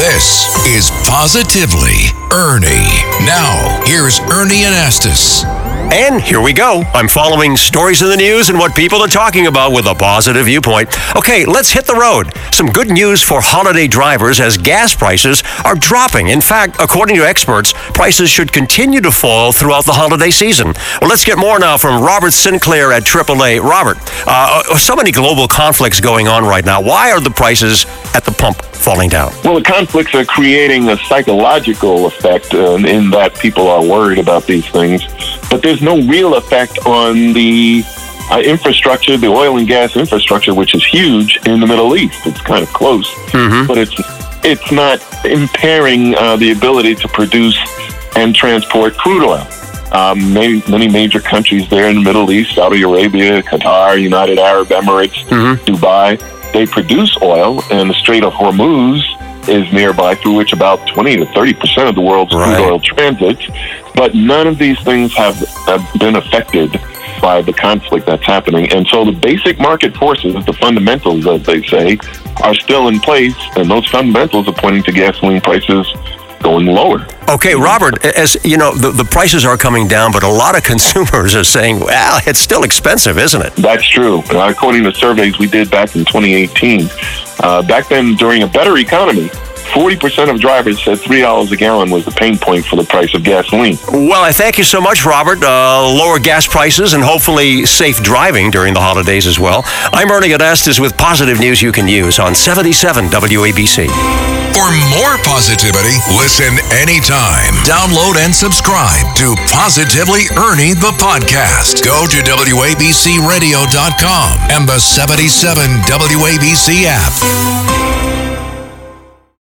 This is Positively Ernie. Now, here's Ernie Anastos. And here we go. I'm following stories in the news and what people are talking about with a positive viewpoint. Okay, let's hit the road. Some good news for holiday drivers as gas prices are dropping. In fact, according to experts, prices should continue to fall throughout the holiday season. Well, let's get more now from Robert Sinclair at AAA. Robert, uh, so many global conflicts going on right now. Why are the prices at the pump falling down? Well, the conflicts are creating a psychological effect uh, in that people are worried about these things, but there's no real effect on the uh, infrastructure, the oil and gas infrastructure, which is huge in the Middle East. It's kind of close, mm-hmm. but it's it's not impairing uh, the ability to produce and transport crude oil. Um, many, many major countries there in the Middle East, Saudi Arabia, Qatar, United Arab Emirates, mm-hmm. Dubai, they produce oil, and the Strait of Hormuz is nearby, through which about 20 to 30 percent of the world's right. crude oil transits. But none of these things have, have been affected by the conflict that's happening. And so the basic market forces, the fundamentals, as they say, are still in place, and those fundamentals are pointing to gasoline prices going lower. Okay, Robert, as you know, the, the prices are coming down, but a lot of consumers are saying, well, it's still expensive, isn't it? That's true. Uh, according to surveys we did back in 2018, uh, back then during a better economy, 40% of drivers said $3 a gallon was the pain point for the price of gasoline. Well, I thank you so much, Robert. Uh, lower gas prices and hopefully safe driving during the holidays as well. I'm Ernie Anastos with positive news you can use on 77 WABC. For more positivity, listen anytime. Download and subscribe to Positively Ernie the podcast. Go to WABCRadio.com and the 77 WABC app.